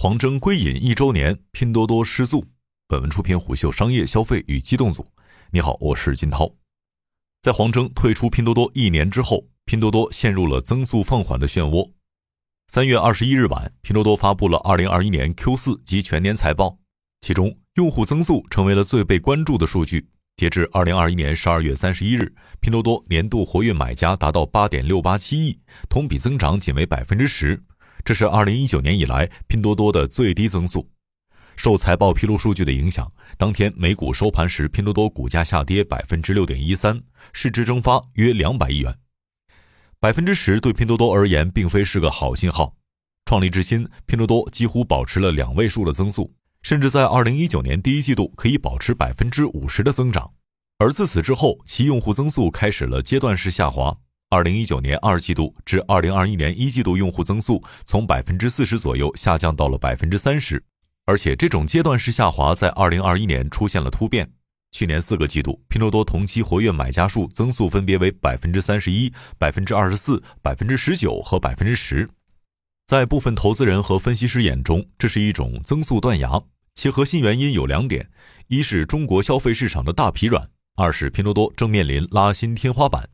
黄峥归隐一周年，拼多多失速。本文出品虎嗅商业消费与机动组。你好，我是金涛。在黄峥退出拼多多一年之后，拼多多陷入了增速放缓的漩涡。三月二十一日晚，拼多多发布了二零二一年 Q 四及全年财报，其中用户增速成为了最被关注的数据。截至二零二一年十二月三十一日，拼多多年度活跃买家达到八点六八七亿，同比增长仅为百分之十。这是二零一九年以来拼多多的最低增速。受财报披露数据的影响，当天美股收盘时，拼多多股价下跌百分之六点一三，市值蒸发约两百亿元。百分之十对拼多多而言并非是个好信号。创立至今，拼多多几乎保持了两位数的增速，甚至在二零一九年第一季度可以保持百分之五十的增长。而自此之后，其用户增速开始了阶段式下滑。二零一九年二季度至二零二一年一季度，用户增速从百分之四十左右下降到了百分之三十，而且这种阶段式下滑在二零二一年出现了突变。去年四个季度，拼多多同期活跃买家数增速分别为百分之三十一、百分之二十四、百分之十九和百分之十。在部分投资人和分析师眼中，这是一种增速断崖，其核心原因有两点：一是中国消费市场的大疲软，二是拼多多正面临拉新天花板。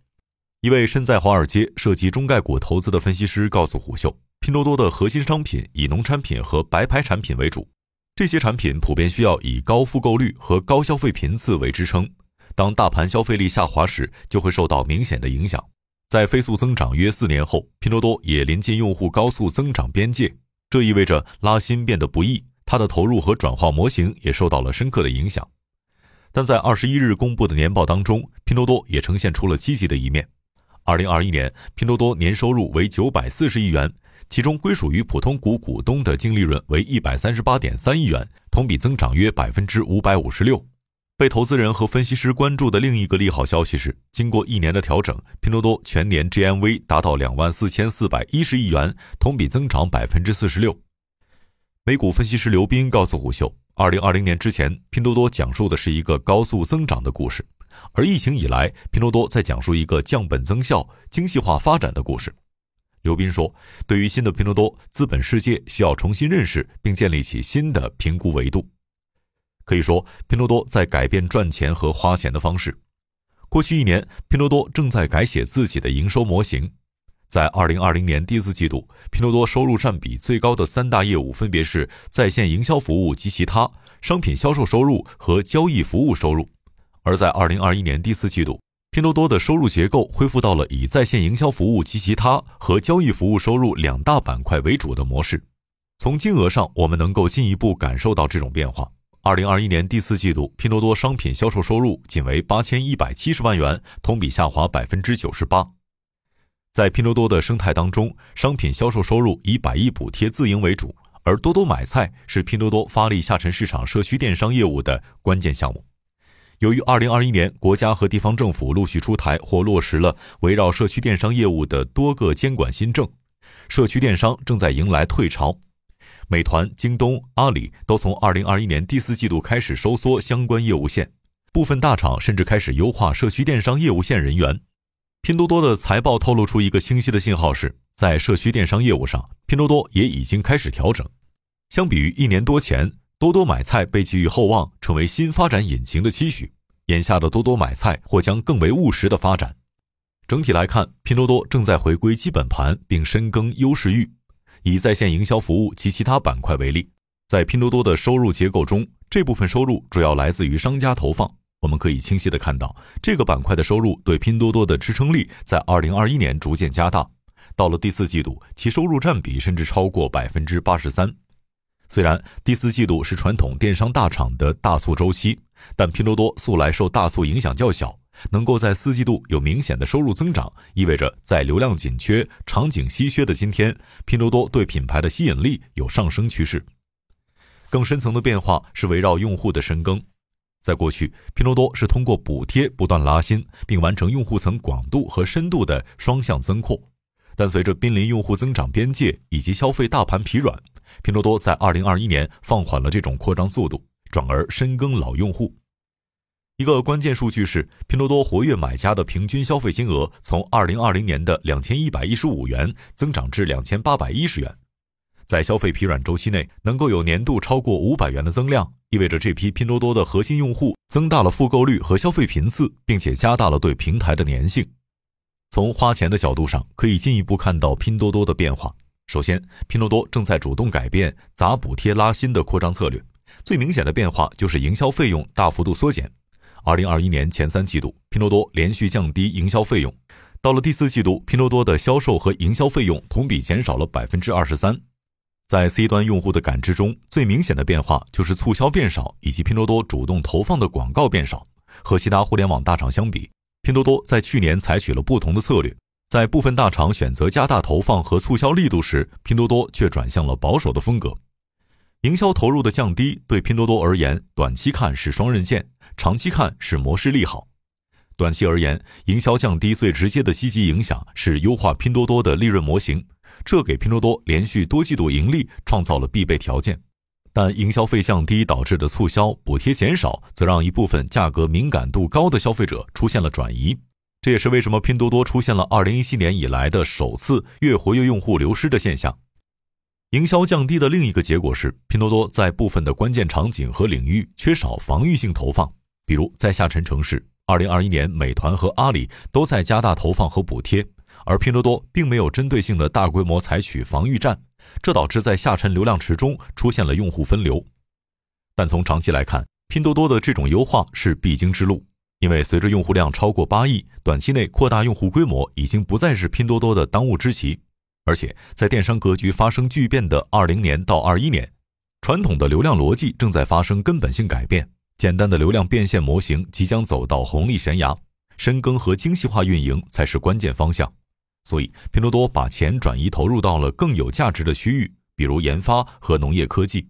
一位身在华尔街、涉及中概股投资的分析师告诉虎嗅，拼多多的核心商品以农产品和白牌产品为主，这些产品普遍需要以高复购率和高消费频次为支撑。当大盘消费力下滑时，就会受到明显的影响。在飞速增长约四年后，拼多多也临近用户高速增长边界，这意味着拉新变得不易，它的投入和转化模型也受到了深刻的影响。但在二十一日公布的年报当中，拼多多也呈现出了积极的一面。二零二一年，拼多多年收入为九百四十亿元，其中归属于普通股股东的净利润为一百三十八点三亿元，同比增长约百分之五百五十六。被投资人和分析师关注的另一个利好消息是，经过一年的调整，拼多多全年 GMV 达到两万四千四百一十亿元，同比增长百分之四十六。美股分析师刘斌告诉虎嗅，二零二零年之前，拼多多讲述的是一个高速增长的故事。而疫情以来，拼多多在讲述一个降本增效、精细化发展的故事。刘斌说：“对于新的拼多多，资本世界需要重新认识并建立起新的评估维度。可以说，拼多多在改变赚钱和花钱的方式。过去一年，拼多多正在改写自己的营收模型。在二零二零年第四季度，拼多多收入占比最高的三大业务分别是在线营销服务及其他、商品销售收入和交易服务收入。”而在二零二一年第四季度，拼多多的收入结构恢复到了以在线营销服务及其他和交易服务收入两大板块为主的模式。从金额上，我们能够进一步感受到这种变化。二零二一年第四季度，拼多多商品销售收入仅为八千一百七十万元，同比下滑百分之九十八。在拼多多的生态当中，商品销售收入以百亿补贴自营为主，而多多买菜是拼多多发力下沉市场社区电商业务的关键项目。由于二零二一年国家和地方政府陆续出台或落实了围绕社区电商业务的多个监管新政，社区电商正在迎来退潮。美团、京东、阿里都从二零二一年第四季度开始收缩相关业务线，部分大厂甚至开始优化社区电商业务线人员。拼多多的财报透露出一个清晰的信号，是在社区电商业务上，拼多多也已经开始调整。相比于一年多前。多多买菜被寄予厚望，成为新发展引擎的期许。眼下的多多买菜或将更为务实的发展。整体来看，拼多多正在回归基本盘，并深耕优势域。以在线营销服务及其他板块为例，在拼多多的收入结构中，这部分收入主要来自于商家投放。我们可以清晰的看到，这个板块的收入对拼多多的支撑力在二零二一年逐渐加大。到了第四季度，其收入占比甚至超过百分之八十三。虽然第四季度是传统电商大厂的大促周期，但拼多多素来受大促影响较小，能够在四季度有明显的收入增长，意味着在流量紧缺、场景稀缺的今天，拼多多对品牌的吸引力有上升趋势。更深层的变化是围绕用户的深耕。在过去，拼多多是通过补贴不断拉新，并完成用户层广度和深度的双向增扩，但随着濒临用户增长边界以及消费大盘疲软。拼多多在二零二一年放缓了这种扩张速度，转而深耕老用户。一个关键数据是，拼多多活跃买家的平均消费金额从二零二零年的两千一百一十五元增长至两千八百一十元。在消费疲软周期内能够有年度超过五百元的增量，意味着这批拼多多的核心用户增大了复购率和消费频次，并且加大了对平台的粘性。从花钱的角度上，可以进一步看到拼多多的变化。首先，拼多多正在主动改变砸补贴拉新的扩张策略，最明显的变化就是营销费用大幅度缩减。二零二一年前三季度，拼多多连续降低营销费用，到了第四季度，拼多多的销售和营销费用同比减少了百分之二十三。在 C 端用户的感知中，最明显的变化就是促销变少，以及拼多多主动投放的广告变少。和其他互联网大厂相比，拼多多在去年采取了不同的策略。在部分大厂选择加大投放和促销力度时，拼多多却转向了保守的风格。营销投入的降低对拼多多而言，短期看是双刃剑，长期看是模式利好。短期而言，营销降低最直接的积极影响是优化拼多多的利润模型。这给拼多多连续多季度盈利创造了必备条件，但营销费降低导致的促销补贴减少，则让一部分价格敏感度高的消费者出现了转移。这也是为什么拼多多出现了2017年以来的首次月活跃用户流失的现象。营销降低的另一个结果是，拼多多在部分的关键场景和领域缺少防御性投放，比如在下沉城市，2021年美团和阿里都在加大投放和补贴。而拼多多并没有针对性的大规模采取防御战，这导致在下沉流量池中出现了用户分流。但从长期来看，拼多多的这种优化是必经之路，因为随着用户量超过八亿，短期内扩大用户规模已经不再是拼多多的当务之急。而且在电商格局发生巨变的二零年到二一年，传统的流量逻辑正在发生根本性改变，简单的流量变现模型即将走到红利悬崖，深耕和精细化运营才是关键方向。所以，拼多多把钱转移投入到了更有价值的区域，比如研发和农业科技。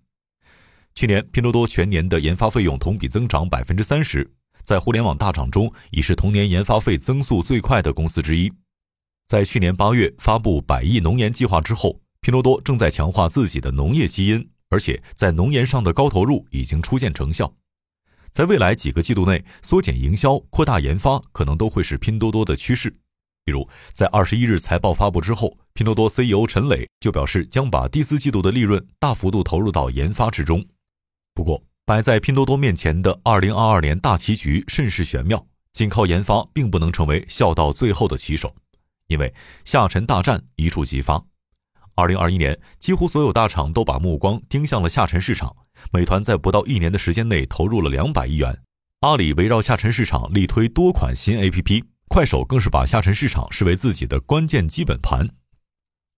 去年，拼多多全年的研发费用同比增长百分之三十，在互联网大厂中已是同年研发费增速最快的公司之一。在去年八月发布百亿农研计划之后，拼多多正在强化自己的农业基因，而且在农研上的高投入已经初见成效。在未来几个季度内，缩减营销、扩大研发，可能都会是拼多多的趋势。比如，在二十一日财报发布之后，拼多多 CEO 陈磊就表示将把第四季度的利润大幅度投入到研发之中。不过，摆在拼多多面前的二零二二年大棋局甚是玄妙，仅靠研发并不能成为笑到最后的棋手，因为下沉大战一触即发。二零二一年，几乎所有大厂都把目光盯向了下沉市场。美团在不到一年的时间内投入了两百亿元，阿里围绕下沉市场力推多款新 APP。快手更是把下沉市场视为自己的关键基本盘，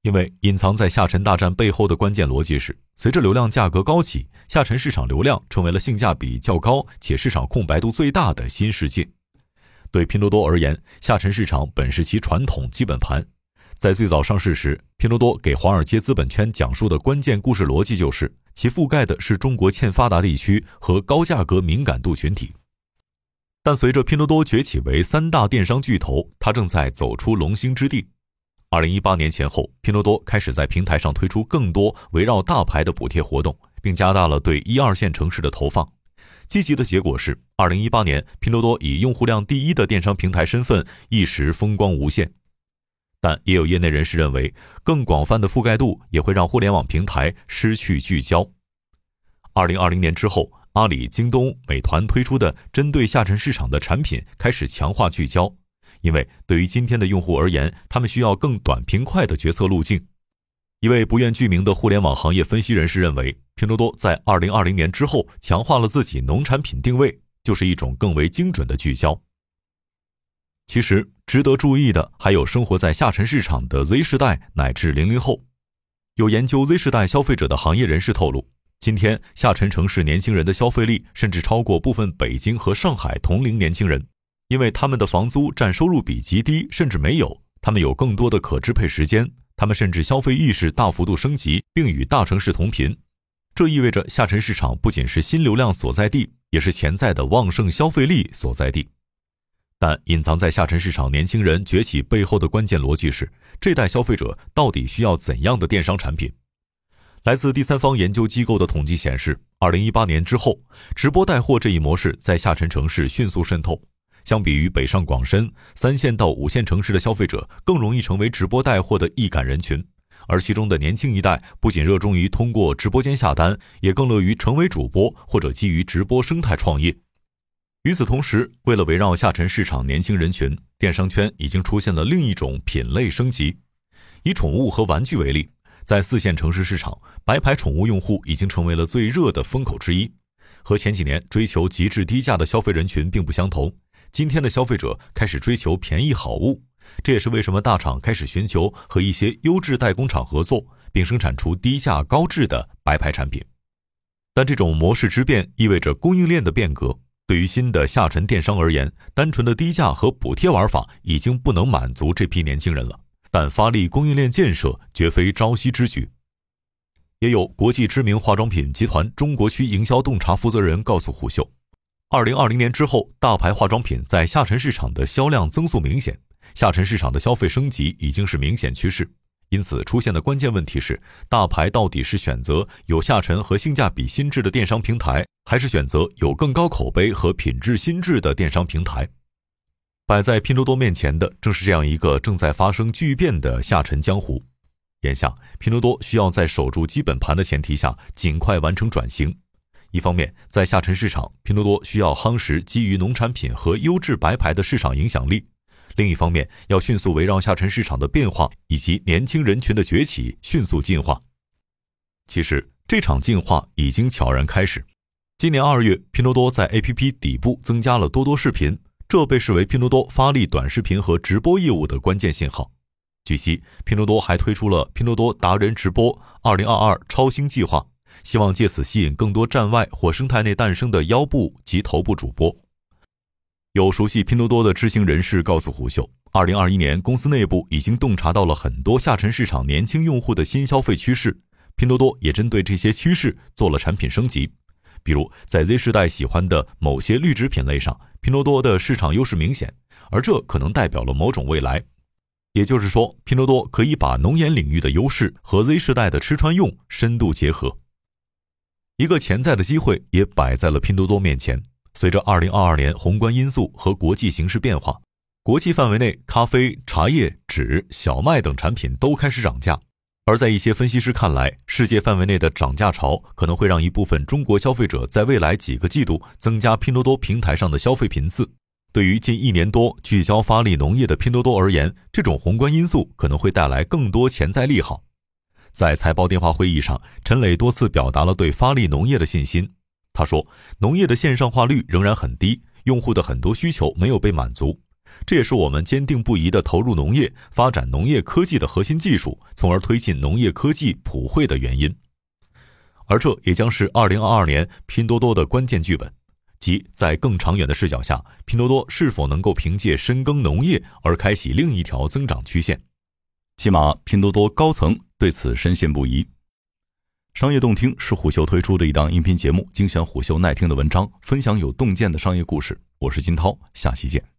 因为隐藏在下沉大战背后的关键逻辑是：随着流量价格高企，下沉市场流量成为了性价比较高且市场空白度最大的新世界。对拼多多而言，下沉市场本是其传统基本盘。在最早上市时，拼多多给华尔街资本圈讲述的关键故事逻辑就是，其覆盖的是中国欠发达地区和高价格敏感度群体。但随着拼多多崛起为三大电商巨头，它正在走出龙兴之地。二零一八年前后，拼多多开始在平台上推出更多围绕大牌的补贴活动，并加大了对一二线城市的投放。积极的结果是，二零一八年拼多多以用户量第一的电商平台身份一时风光无限。但也有业内人士认为，更广泛的覆盖度也会让互联网平台失去聚焦。二零二零年之后。阿里、京东、美团推出的针对下沉市场的产品开始强化聚焦，因为对于今天的用户而言，他们需要更短平快的决策路径。一位不愿具名的互联网行业分析人士认为，拼多多在二零二零年之后强化了自己农产品定位，就是一种更为精准的聚焦。其实，值得注意的还有生活在下沉市场的 Z 世代乃至零零后。有研究 Z 世代消费者的行业人士透露。今天，下沉城市年轻人的消费力甚至超过部分北京和上海同龄年轻人，因为他们的房租占收入比极低，甚至没有。他们有更多的可支配时间，他们甚至消费意识大幅度升级，并与大城市同频。这意味着下沉市场不仅是新流量所在地，也是潜在的旺盛消费力所在地。但隐藏在下沉市场年轻人崛起背后的关键逻辑是：这代消费者到底需要怎样的电商产品？来自第三方研究机构的统计显示，二零一八年之后，直播带货这一模式在下沉城市迅速渗透。相比于北上广深三线到五线城市的消费者，更容易成为直播带货的易感人群。而其中的年轻一代不仅热衷于通过直播间下单，也更乐于成为主播或者基于直播生态创业。与此同时，为了围绕下沉市场年轻人群，电商圈已经出现了另一种品类升级。以宠物和玩具为例，在四线城市市场，白牌宠物用户已经成为了最热的风口之一。和前几年追求极致低价的消费人群并不相同，今天的消费者开始追求便宜好物。这也是为什么大厂开始寻求和一些优质代工厂合作，并生产出低价高质的白牌产品。但这种模式之变意味着供应链的变革。对于新的下沉电商而言，单纯的低价和补贴玩法已经不能满足这批年轻人了。但发力供应链建设绝非朝夕之举。也有国际知名化妆品集团中国区营销洞察负责人告诉虎嗅，二零二零年之后，大牌化妆品在下沉市场的销量增速明显，下沉市场的消费升级已经是明显趋势。因此，出现的关键问题是：大牌到底是选择有下沉和性价比心智的电商平台，还是选择有更高口碑和品质心智的电商平台？摆在拼多多面前的正是这样一个正在发生巨变的下沉江湖。眼下，拼多多需要在守住基本盘的前提下，尽快完成转型。一方面，在下沉市场，拼多多需要夯实基于农产品和优质白牌的市场影响力。另一方面，要迅速围绕下沉市场的变化以及年轻人群的崛起迅速进化。其实，这场进化已经悄然开始。今年二月，拼多多在 APP 底部增加了多多视频，这被视为拼多多发力短视频和直播业务的关键信号。据悉，拼多多还推出了拼多多达人直播二零二二超星计划，希望借此吸引更多站外或生态内诞生的腰部及头部主播。有熟悉拼多多的知情人士告诉胡秀，二零二一年公司内部已经洞察到了很多下沉市场年轻用户的新消费趋势，拼多多也针对这些趋势做了产品升级。比如在 Z 世代喜欢的某些绿植品类上，拼多多的市场优势明显，而这可能代表了某种未来。也就是说，拼多多可以把农研领域的优势和 Z 世代的吃穿用深度结合。一个潜在的机会也摆在了拼多多面前。随着2022年宏观因素和国际形势变化，国际范围内咖啡、茶叶、纸、小麦等产品都开始涨价。而在一些分析师看来，世界范围内的涨价潮可能会让一部分中国消费者在未来几个季度增加拼多多平台上的消费频次。对于近一年多聚焦发力农业的拼多多而言，这种宏观因素可能会带来更多潜在利好。在财报电话会议上，陈磊多次表达了对发力农业的信心。他说：“农业的线上化率仍然很低，用户的很多需求没有被满足，这也是我们坚定不移地投入农业、发展农业科技的核心技术，从而推进农业科技普惠的原因。而这也将是2022年拼多多的关键剧本，即在更长远的视角下，拼多多是否能够凭借深耕农业而开启另一条增长曲线？起码，拼多多高层对此深信不疑。”商业洞听是虎嗅推出的一档音频节目，精选虎嗅耐听的文章，分享有洞见的商业故事。我是金涛，下期见。